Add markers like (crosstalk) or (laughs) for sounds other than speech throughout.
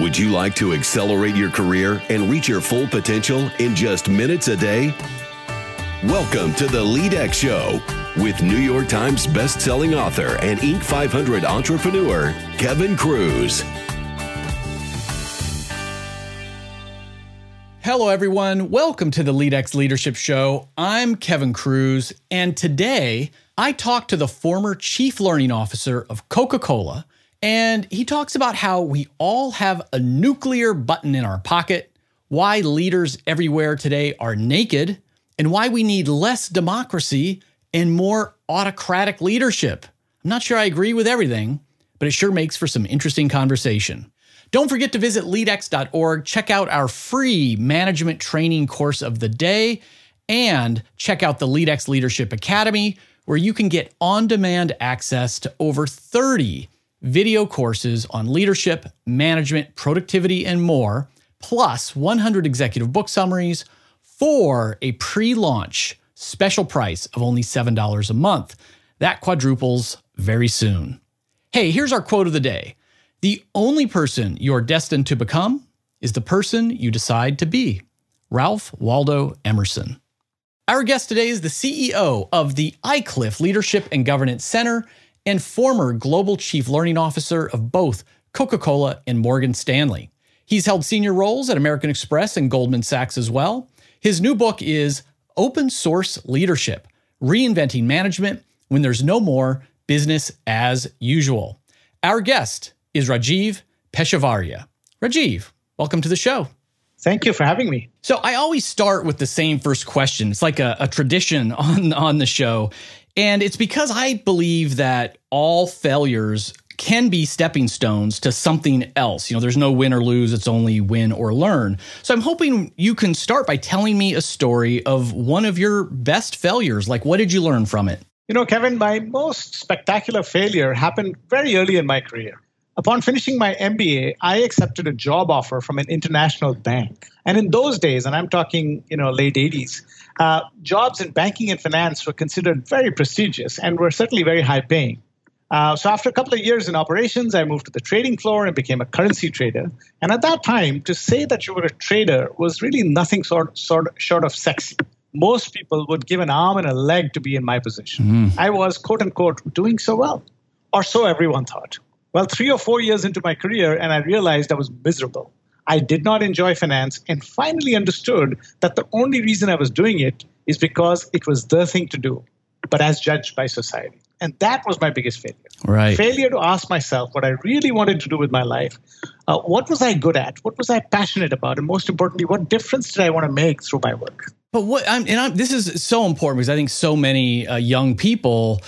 Would you like to accelerate your career and reach your full potential in just minutes a day? Welcome to the LeadX Show with New York Times best-selling author and Inc. 500 entrepreneur Kevin Kruse. Hello, everyone. Welcome to the LeadX Leadership Show. I'm Kevin Kruse, and today I talk to the former Chief Learning Officer of Coca Cola, and he talks about how we all have a nuclear button in our pocket, why leaders everywhere today are naked, and why we need less democracy and more autocratic leadership. I'm not sure I agree with everything, but it sure makes for some interesting conversation. Don't forget to visit leadx.org, check out our free management training course of the day, and check out the LeadX Leadership Academy, where you can get on demand access to over 30 video courses on leadership, management, productivity, and more, plus 100 executive book summaries for a pre launch special price of only $7 a month. That quadruples very soon. Hey, here's our quote of the day The only person you're destined to become is the person you decide to be. Ralph Waldo Emerson. Our guest today is the CEO of the Iclif Leadership and Governance Center and former Global Chief Learning Officer of both Coca Cola and Morgan Stanley. He's held senior roles at American Express and Goldman Sachs as well. His new book is Open Source Leadership Reinventing Management When There's No More Business as Usual. Our guest is Rajeev Peshawaria. Rajeev, welcome to the show. Thank you for having me. So I always start with the same first question. It's like a, a, tradition (laughs) on on the show, and it's because I believe that all failures can be stepping stones to something else. You know, there's no win or lose, it's only win or learn. So I'm hoping you can start by telling me a story of one of your best failures. Like, what did you learn from it? You know, Kevin, my most spectacular failure happened very early in my career. Upon finishing my MBA, I accepted a job offer from an international bank. And in those days, and I'm talking, you know, late 80s, uh, jobs in banking and finance were considered very prestigious and were certainly very high paying. Uh, so after a couple of years in operations, I moved to the trading floor and became a currency trader. And at that time, to say that you were a trader was really nothing sort, sort short of sexy. Most people would give an arm and a leg to be in my position. Mm. I was, quote unquote, doing so well, or so everyone thought. Well, three or four years into my career, and I realized I was miserable. I did not enjoy finance and finally understood that the only reason I was doing it is because it was the thing to do, but as judged by society. And that was my biggest failure. Right. Failure to ask myself what I really wanted to do with my life. Uh, what was I good at? What was I passionate about? And most importantly, what difference did I want to make through my work? But what I'm, and I'm, this is so important because I think so many uh, young people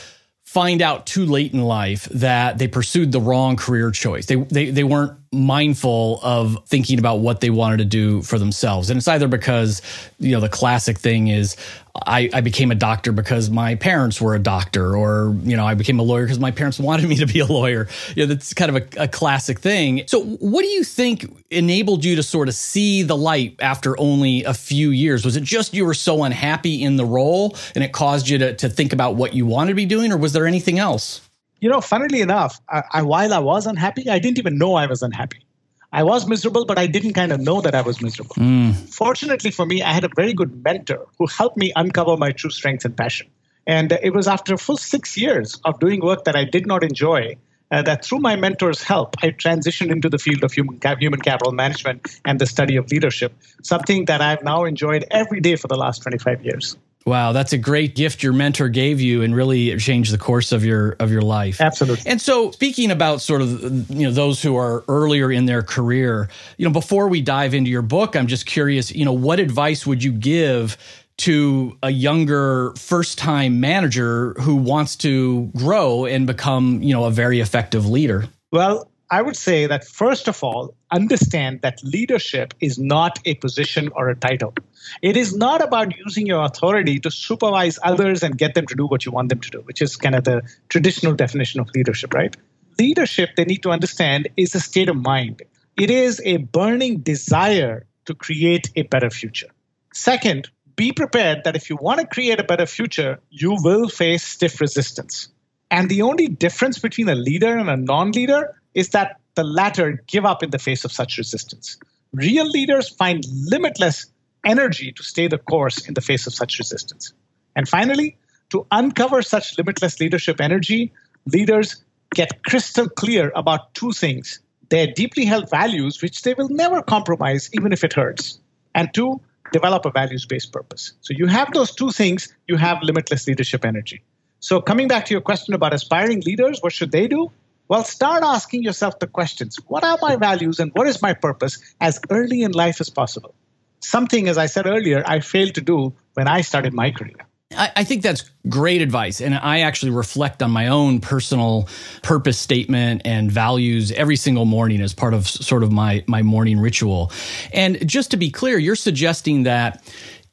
find out too late in life that they pursued the wrong career choice. They, they, they weren't mindful of thinking about what they wanted to do for themselves. And it's either because, you know, the classic thing is I, I became a doctor because my parents were a doctor, or, you know, I became a lawyer because my parents (laughs) wanted me to be a lawyer. You know, that's kind of a, a classic thing. So what do you think enabled you to sort of see the light after only a few years? Was it just you were so unhappy in the role and it caused you to, to think about what you wanted to be doing, or was there anything else? You know, funnily enough, I, I, while I was unhappy, I didn't even know I was unhappy. I was miserable, but I didn't kind of know that I was miserable. Mm. Fortunately for me, I had a very good mentor who helped me uncover my true strengths and passion. And it was after a full six years of doing work that I did not enjoy uh, that through my mentor's help, I transitioned into the field of human, human capital management and the study of leadership, something that I've now enjoyed every day for the last 25 years. Wow, that's a great gift your mentor gave you and really changed the course of your of your life. Absolutely. And so speaking about sort of you know those who are earlier in their career, you know, before we dive into your book, I'm just curious, you know, what advice would you give to a younger first-time manager who wants to grow and become, you know, a very effective leader? Well, I would say that first of all, understand that leadership is not a position or a title. It is not about using your authority to supervise others and get them to do what you want them to do, which is kind of the traditional definition of leadership, right? Leadership, they need to understand, is a state of mind. It is a burning desire to create a better future. Second, be prepared that if you want to create a better future, you will face stiff resistance. And the only difference between a leader and a non leader is that the latter give up in the face of such resistance. Real leaders find limitless energy to stay the course in the face of such resistance. And finally, to uncover such limitless leadership energy, leaders get crystal clear about two things their deeply held values, which they will never compromise, even if it hurts, and two, develop a values based purpose. So you have those two things, you have limitless leadership energy. So, coming back to your question about aspiring leaders, what should they do? Well, start asking yourself the questions what are my values and what is my purpose as early in life as possible? Something, as I said earlier, I failed to do when I started my career. I, think that's great advice. And I actually reflect on my own personal purpose statement and values every single morning as part of sort of my, my morning ritual. And just to be clear, you're suggesting that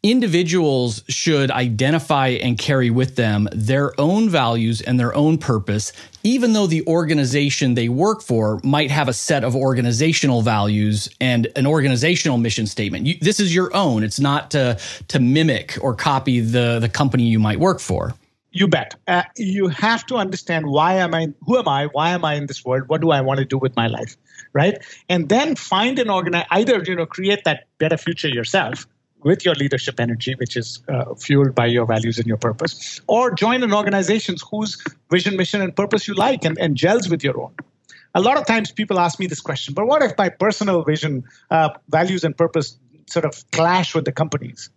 individuals should identify and carry with them their own values and their own purpose, even though the organization they work for might have a set of organizational values and an organizational mission statement. You, this is your own. It's not to, to mimic or copy the, the company you might work for. You bet. Uh, you have to understand why am I, who am I, why am I in this world, what do I want to do with my life, right? And then find an organize, either you know create that better future yourself, with your leadership energy, which is uh, fueled by your values and your purpose, or join an organization whose vision, mission, and purpose you like and, and gels with your own. A lot of times people ask me this question, but what if my personal vision, uh, values, and purpose sort of clash with the companies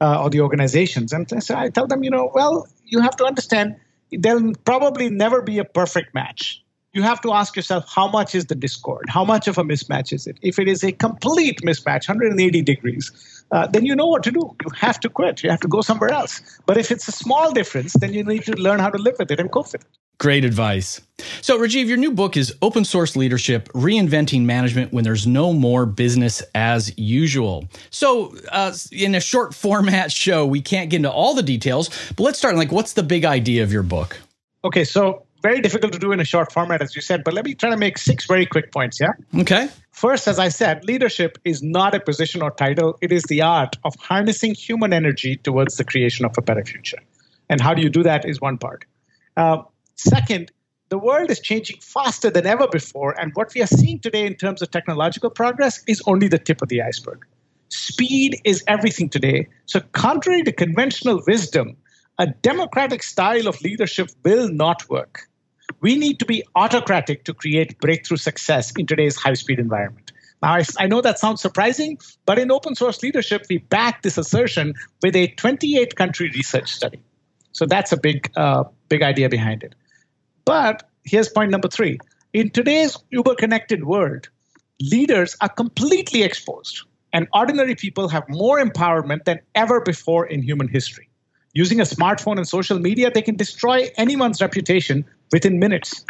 uh, or the organizations? And so I tell them, you know, well, you have to understand there'll probably never be a perfect match you have to ask yourself how much is the discord? How much of a mismatch is it? If it is a complete mismatch, 180 degrees, uh, then you know what to do. You have to quit. You have to go somewhere else. But if it's a small difference, then you need to learn how to live with it and cope with it. Great advice. So, Rajeev, your new book is Open Source Leadership Reinventing Management When There's No More Business as Usual. So, uh, in a short (laughs) format show, we can't get into all the details, but let's start. Like, what's the big idea of your book? Okay, so very difficult to do in a short format, as you said, but let me try to make six very quick points. Yeah. Okay. First, as I said, leadership is not a position or title, it is the art of harnessing human energy towards the creation of a better future. And how do you do that is one part. Uh, second, the world is changing faster than ever before, and what we are seeing today in terms of technological progress is only the tip of the iceberg. Speed is everything today. So, contrary to conventional wisdom, a democratic style of leadership will not work. We need to be autocratic to create breakthrough success in today's high speed environment. Now, I, I, know that sounds surprising, but in open source leadership, we back this assertion with a 28 country research study. So that's a big, uh, big idea behind it. But here's point number three in today's uber connected world, leaders are completely exposed, and ordinary people have more empowerment than ever before in human history. Using a smartphone and social media, they can destroy anyone's reputation within minutes.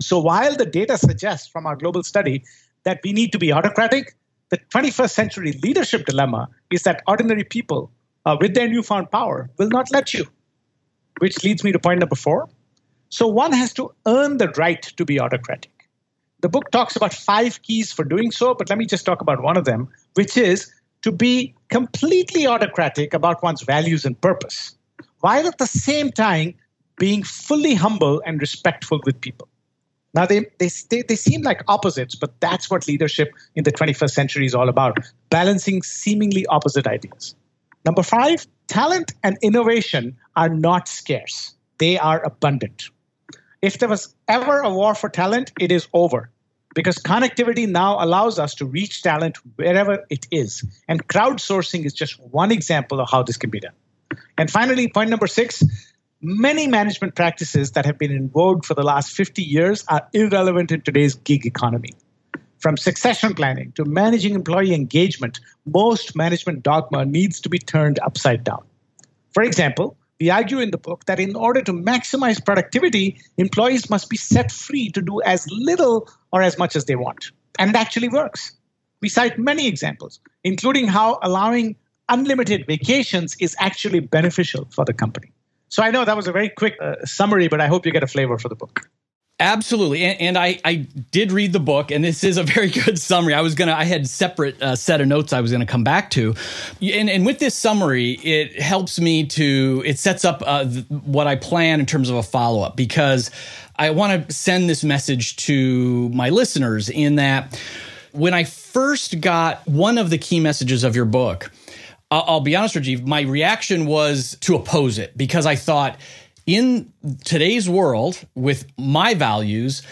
So while the data suggests from our global study that we need to be autocratic, the 21st century leadership dilemma is that ordinary people, uh, with their newfound power, will not let you. Which leads me to point number four. So one has to earn the right to be autocratic. The book talks about five keys for doing so, but let me just talk about one of them, which is to be completely autocratic about one's values and purpose, while at the same time being fully humble and respectful with people. Now, they, they, they, they seem like opposites, but that's what leadership in the 21st century is all about balancing seemingly opposite ideas. Number five, talent and innovation are not scarce, they are abundant. If there was ever a war for talent, it is over because connectivity now allows us to reach talent wherever it is. And crowdsourcing is just one example of how this can be done. And finally, point number six many management practices that have been in vogue for the last 50 years are irrelevant in today's gig economy. From succession planning to managing employee engagement, most management dogma needs to be turned upside down. For example, we argue in the book that in order to maximize productivity, employees must be set free to do as little or as much as they want. And it actually works. We cite many examples, including how allowing unlimited vacations is actually beneficial for the company. So I know that was a very quick uh, summary, but I hope you get a flavor for the book. Absolutely. And, and, I, I did read the book, and this is a very (laughs) good summary. I was to, I had separate uh, set of notes I was to come back to. And, and with this summary, it helps me to, it sets up uh, what I plan in terms of a follow up because I want to send this message to my listeners in that when I first got one of the key messages of your book, I'll be honest, Rajeev, my reaction was to oppose it because I thought, in today's world with my values,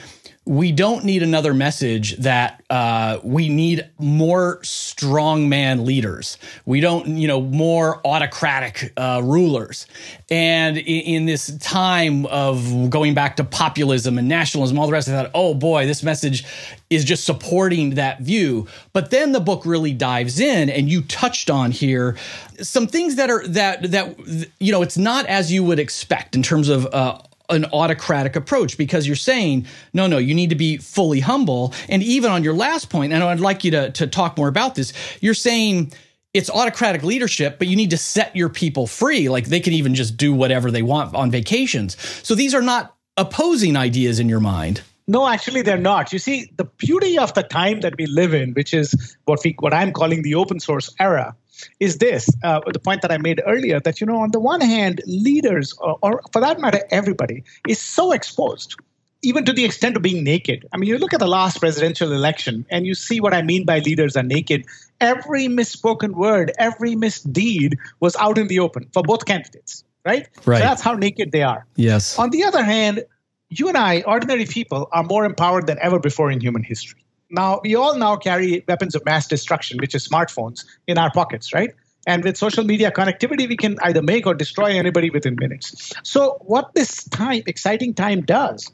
we don't need another message that uh, we need more strongman leaders. We don't, you know, more autocratic uh, rulers. And in, in, this time of going back to populism and nationalism, all the rest, I thought, oh boy, this message is just supporting that view. But then the book really dives in, and you touched on here some things that are that that you know it's not as you would expect in terms of uh, an autocratic approach because you're saying, no, no, you need to be fully humble. And even on your last point, and I'd like you to, to talk more about this, you're saying it's autocratic leadership, but you need to set your people free. Like they can even just do whatever they want on vacations. So these are not opposing ideas in your mind. No, actually, they're not. You see, the beauty of the time that we live in, which is what we what I'm calling the open source era, is this uh, the point that I made earlier that, you know, on the one hand, leaders, or, or for that matter, everybody, is so exposed even to the extent of being naked. I mean, you look at the last presidential election and you see what I mean by leaders are naked. Every misspoken word, every misdeed was out in the open for both candidates, right? Right. So that's how naked they are. Yes. On the other hand, you and I, ordinary people, are more empowered than ever before in human history. Now, we all now carry weapons of mass destruction, which is smartphones, in our pockets, right? And with social media connectivity, we can either make or destroy anybody within minutes. So, what this time, exciting time does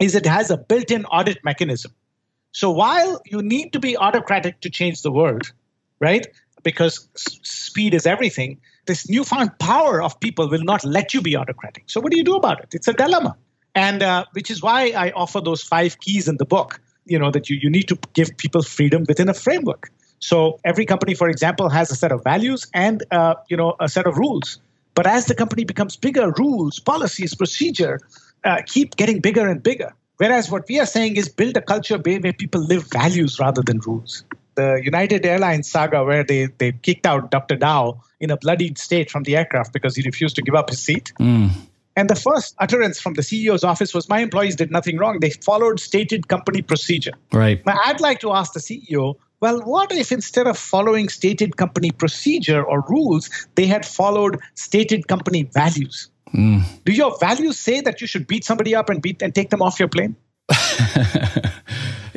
is it has a built in audit mechanism. So, while you need to be autocratic to change the world, right? Because speed is everything, this newfound power of people will not let you be autocratic. So, what do you do about it? It's a dilemma. And uh, which is why I offer those five keys in the book you know that you, you need to give people freedom within a framework. So every company for example has a set of values and uh, you know a set of rules. But as the company becomes bigger rules policies procedure uh, keep getting bigger and bigger. Whereas what we are saying is build a culture where, people live values rather than rules. The united airlines saga where they, they kicked out dr Dao in a bloodied state from the aircraft because he refused to give up his seat. Mm. And the first utterance from the CEO's office was my employees did nothing wrong. They followed stated company procedure. Right. Now, I'd like to ask the CEO, well, what if instead of following stated company procedure or rules, they had followed stated company values? Mm. Do your values say that you should beat somebody up and beat and take them off your plane? (laughs)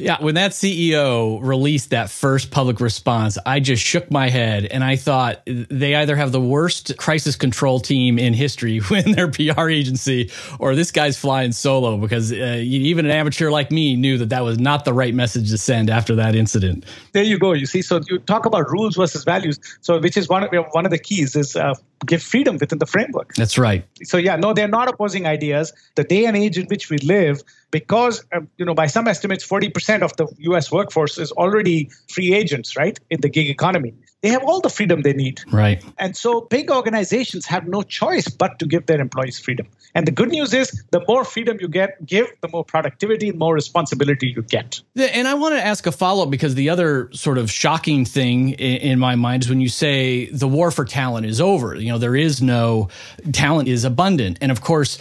Yeah, when that CEO released that first public response, I just shook my head and I thought they either have the worst crisis control team in history (laughs) when their PR agency, or this guy's flying solo because uh, even an amateur like me knew that that was not the right message to send after that incident. There you go. You see, so you talk about rules versus values. So, which is one of one of the keys is uh, give freedom within the framework. That's right. So yeah, no, they're not opposing ideas. The day and age in which we live, because uh, you know, by some estimates, forty percent of the U.S. workforce is already free agents, right, in the gig economy. They have all the freedom they need. Right. And so big organizations have no choice but to give their employees freedom. And the good news is the more freedom you get give, the more productivity, the more responsibility you get. And I want to ask a follow-up because the other sort of shocking thing in my mind is when you say the war for talent is over. You know, there is no talent is abundant. And of course,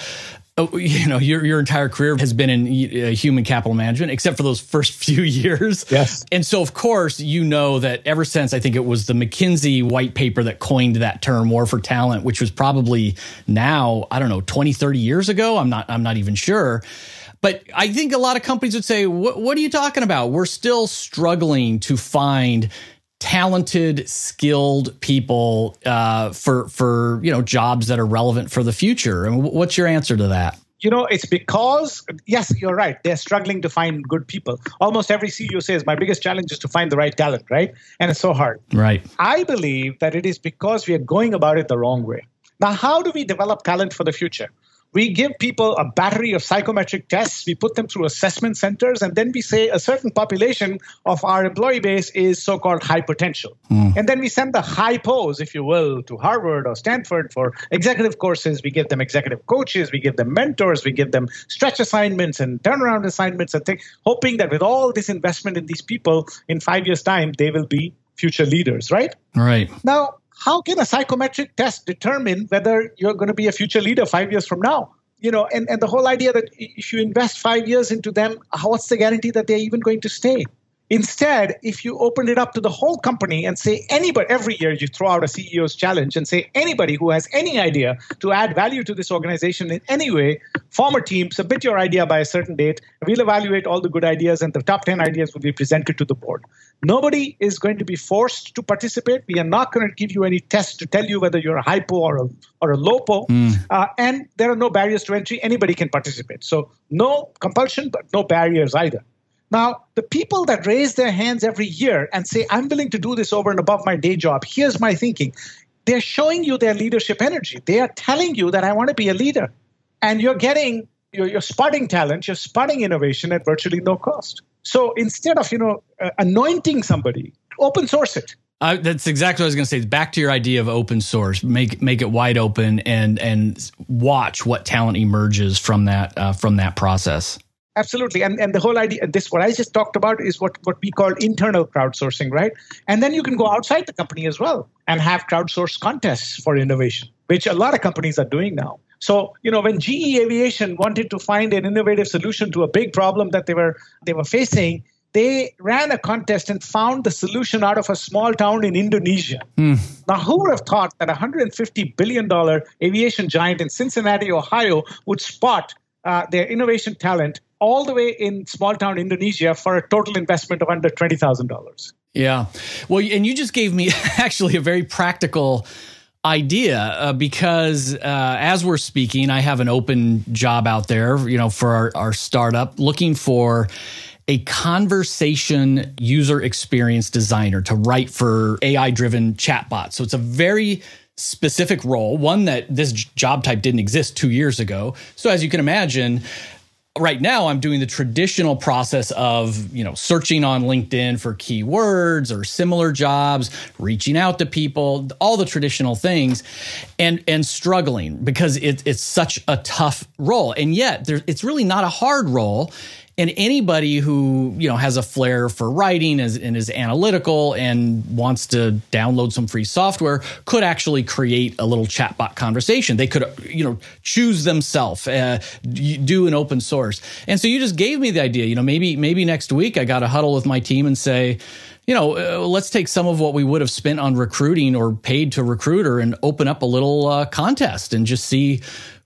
Oh, (laughs) you know, your your entire career has been in uh, human capital management, except for those first (laughs) few years. Yes. And so, of course, you know that ever since I think it was the McKinsey white paper that coined that term "war for talent," which was probably now I don't know 20, 30 years ago. I'm not I'm not even sure. But I think a lot of companies would say, "What are you talking about? We're still struggling to find talented, skilled people uh, for for you know jobs that are relevant for the future. And what's your answer to that? You know, it's because yes, you're right. They're struggling to find good people. Almost every CEO says, "My biggest challenge is to find the right talent." Right, and it's so hard. Right. I believe that it is because we are going about it the wrong way. Now, how do we develop talent for the future? We give people a battery of psychometric tests. We put them through assessment centers, and then we say a certain population of our employee base is so called high potential. Mm. And then we send the high pose, if you will, to Harvard or Stanford for executive courses. We give them executive coaches, we give them mentors, we give them stretch assignments and turnaround assignments, and things, hoping that with all this investment in these people, in five years' time, they will be future leaders, right? Right. Now, how can a psychometric test determine whether you're going to be a future leader five years from now? You know, and, and the whole idea that if you invest five years into them, what's the guarantee that they're even going to stay? Instead, if you open it up to the whole company and say anybody, every year you throw out a CEO's challenge and say anybody who has any idea to add value to this organization in any way, form a team, submit your idea by a certain date. We'll evaluate all the good ideas and the top 10 ideas will be presented to the board. Nobody is going to be forced to participate. We are not going to give you any tests to tell you whether you're a hypo or a, or a lopo. Mm. Uh, and there are no barriers to entry. Anybody can participate. So no compulsion, but no barriers either. Now, the people that raise their hands every year and say, I'm willing to do this over and above my day job, here's my thinking. They're showing you their leadership energy. They are telling you that I want to be a leader. And you're getting, you're, spotting talent, you're spotting innovation at virtually no cost. So instead of, you know, uh, anointing somebody, open source it. Uh, that's exactly what I was going to say. Back to your idea of open source, make make it wide open and and watch what talent emerges from that uh, from that process. Absolutely. And, and the whole idea, this, what I just talked about is what, what we call internal crowdsourcing, right? And then you can go outside the company as well and have crowdsourced contests for innovation, which a lot of companies are doing now. So, you know, when GE Aviation wanted to find an innovative solution to a big problem that they were they were facing, they ran a contest and found the solution out of a small town in Indonesia. Mm. Now, who would have thought that a $150 billion aviation giant in Cincinnati, Ohio would spot uh, their innovation talent all the way in small town Indonesia for a total investment of under $20,000. Yeah. Well, and you just gave me (laughs) actually a very practical idea uh, because uh, as we're speaking, I have an open job out there, you know, for our, our startup looking for a conversation user experience designer to write for AI driven chatbots. So it's a very specific role, one that this job type didn't exist two years ago. So as you can imagine, right now i'm doing the traditional process of you know searching on linkedin for keywords or similar jobs reaching out to people all the traditional things and and struggling because it, it's such a tough role. And yet there, it's really not a hard role and anybody who you know has a flair for writing and is analytical and wants to download some free software could actually create a little chatbot conversation. They could you know choose themselves uh, do an open source. And so you just gave me the idea you know maybe maybe next week i got to huddle with my team and say you know, uh, let's take some of what we would have spent on recruiting or paid to recruiter and open up a little uh, contest and just see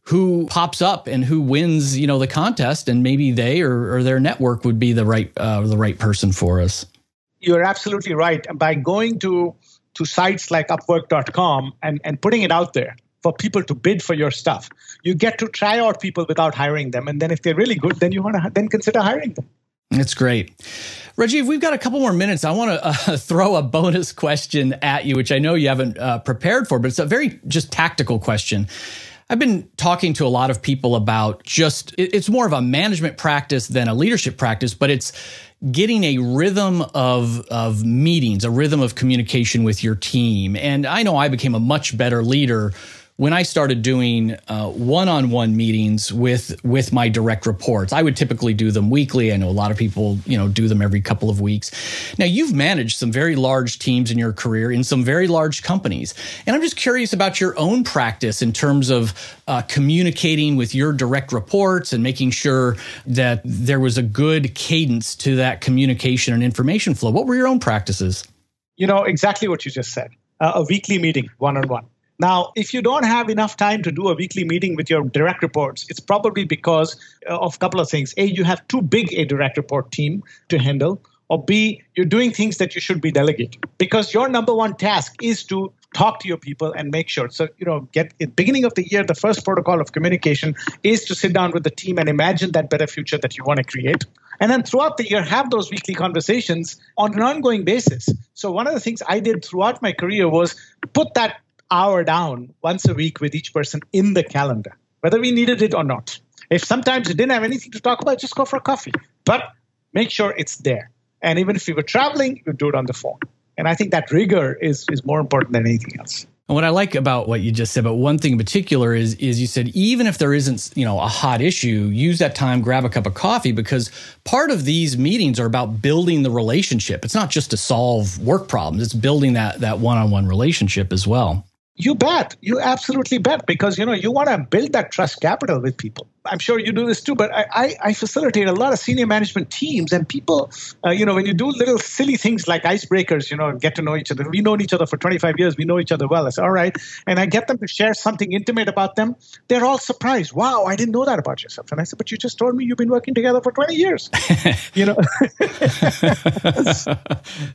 who pops up and who wins, you know, the contest, and maybe they or, or their network would be the right uh, the right person for us. You're absolutely right. By going to to sites like Upwork.com and and putting it out there for people to bid for your stuff, you get to try out people without hiring them, and then if they're really good, then you want to then consider hiring them. It's great. Rajeev, we've got a couple more minutes. I want to uh, (laughs) throw a bonus question at you, which I know you haven't uh, prepared for, but it's a very just tactical question. I've been talking to a lot of people about just, it's more of a management practice than a leadership practice, but it's getting a rhythm of, of meetings, a rhythm of communication with your team. And I know I became a much better leader when I started doing uh, one-on-one meetings with with my direct reports, I would typically do them weekly. I know a lot of people, you know, do them every couple of weeks. Now, you've managed some very large teams in your career in some very large companies, and I'm just curious about your own practice in terms of uh, communicating with your direct reports and making sure that there was a good cadence to that communication and information flow. What were your own practices? You know exactly what you just said. Uh, a weekly meeting, one-on-one now, if you don't have enough time to do a weekly meeting with your direct reports, it's probably because uh, of a couple of things. A, you have too big a direct report team to handle, or B, you're doing things that you should be delegating. Because your number one task is to talk to your people and make sure. So, you know, get at beginning of the year, the first protocol of communication is to sit down with the team and imagine that better future that you want to create. And then throughout the year, have those weekly conversations on an ongoing basis. So, one of the things I did throughout my career was put that hour down once a week with each person in the calendar whether we needed it or not. If sometimes we didn't have anything to talk about, just go for a coffee. But make sure it's there. And even if you were traveling, you do it on the phone. And I think that rigor is, is more important than anything else. And what I like about what you just said, but one thing in particular is is you said even if there isn't you know a hot issue, use that time, grab a cup of coffee because part of these meetings are about building the relationship. It's not just to solve work problems; it's building that that one on one relationship as well. You bet. You absolutely bet because you know you want to build that trust capital with people. I'm sure you do this too, but I, I, I facilitate a lot of senior management teams and people. Uh, you know, when you do little silly things like icebreakers, you know, get to know each other. We've known each other for 25 years. We know each other well. I say, all right, and I get them to share something intimate about them. They're all surprised. Wow, I didn't know that about yourself. And I said, but you just told me you've been working together for 20 years. (laughs) you know, (laughs)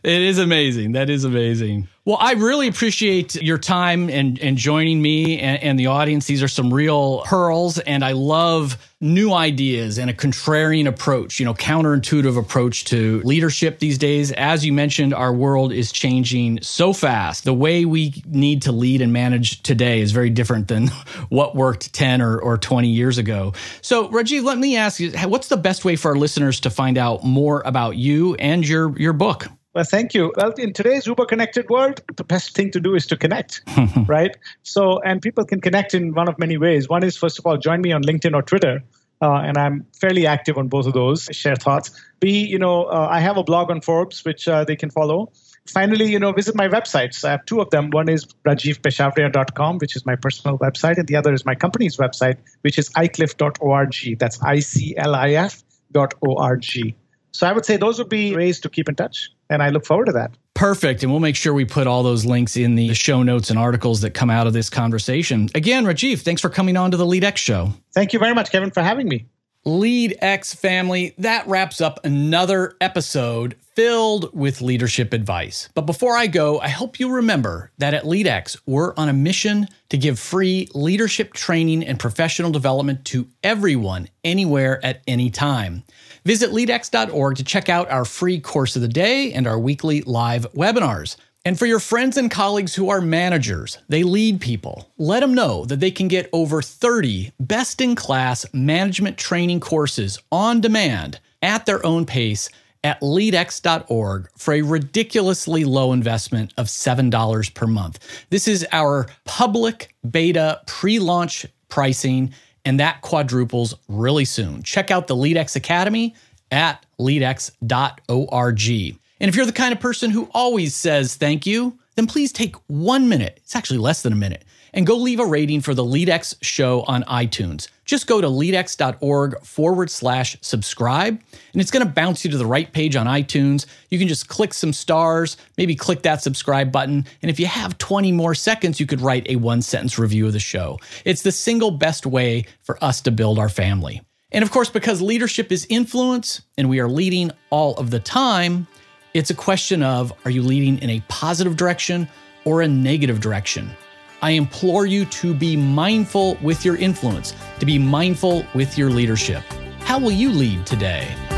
it is amazing. That is amazing. Well, I really appreciate your time and, and joining me and, and, the audience. These are some real pearls, and I love new ideas and a contrarian approach, you know, counterintuitive approach to leadership these days. As you mentioned, our world is changing so fast. The way we need to lead and manage today is very different than (laughs) what worked 10 or, or 20 years ago. So, Rajeev, let me ask you, what's the best way for our listeners to find out more about you and your, your book? Well, thank you. Well, in today's Uber connected world, the best thing to do is to connect, (laughs) right? So, and people can connect in one of many ways. One is, first of all, join me on LinkedIn or Twitter. Uh, and I'm fairly active on both of those, share thoughts. B, you know, uh, I have a blog on Forbes, which uh, they can follow. Finally, you know, visit my websites. I have two of them. One is rajeevpeshawaria.com, which is my personal website, and the other is my company's website, which is iclif.org. That's I-C-L-I-F dot O-R-G. So I would say those would be ways to keep in touch and I look forward to that. Perfect. And we'll make sure we put all those links in the show notes and articles that come out of this conversation. Again, Rajeev, thanks for coming on to the LeadX show. Thank you very much, Kevin, for having me. LeadX family, that wraps up another episode filled with leadership advice. But before I go, I hope you remember that at LeadX, we're on a mission to give free leadership training and professional development to everyone, anywhere, at any time. Visit leadx.org to check out our free course of the day and our weekly live webinars. And for your friends and colleagues who are managers, they lead people, let them know that they can get over 30 best in class management training courses on demand at their own pace at leadx.org for a ridiculously low investment of $7 per month. This is our public beta pre launch pricing and that quadruples really soon. Check out the LeadX Academy at leadx.org. And if you're the kind of person who always says thank you, then please take one minute, it's actually less than a minute, and go leave a rating for the LeadX show on iTunes. Just go to leadx.org forward slash subscribe, and it's going to bounce you to the right page on iTunes. You can just click some stars, maybe click that subscribe button, and if you have 20 more seconds, you could write a one sentence review of the show. It's the single best way for us to build our family. And of course, because leadership is influence and we are leading all of the time, it's a question of are you leading in a positive direction or a negative direction? I implore you to be mindful with your influence, to be mindful with your leadership. How will you lead today?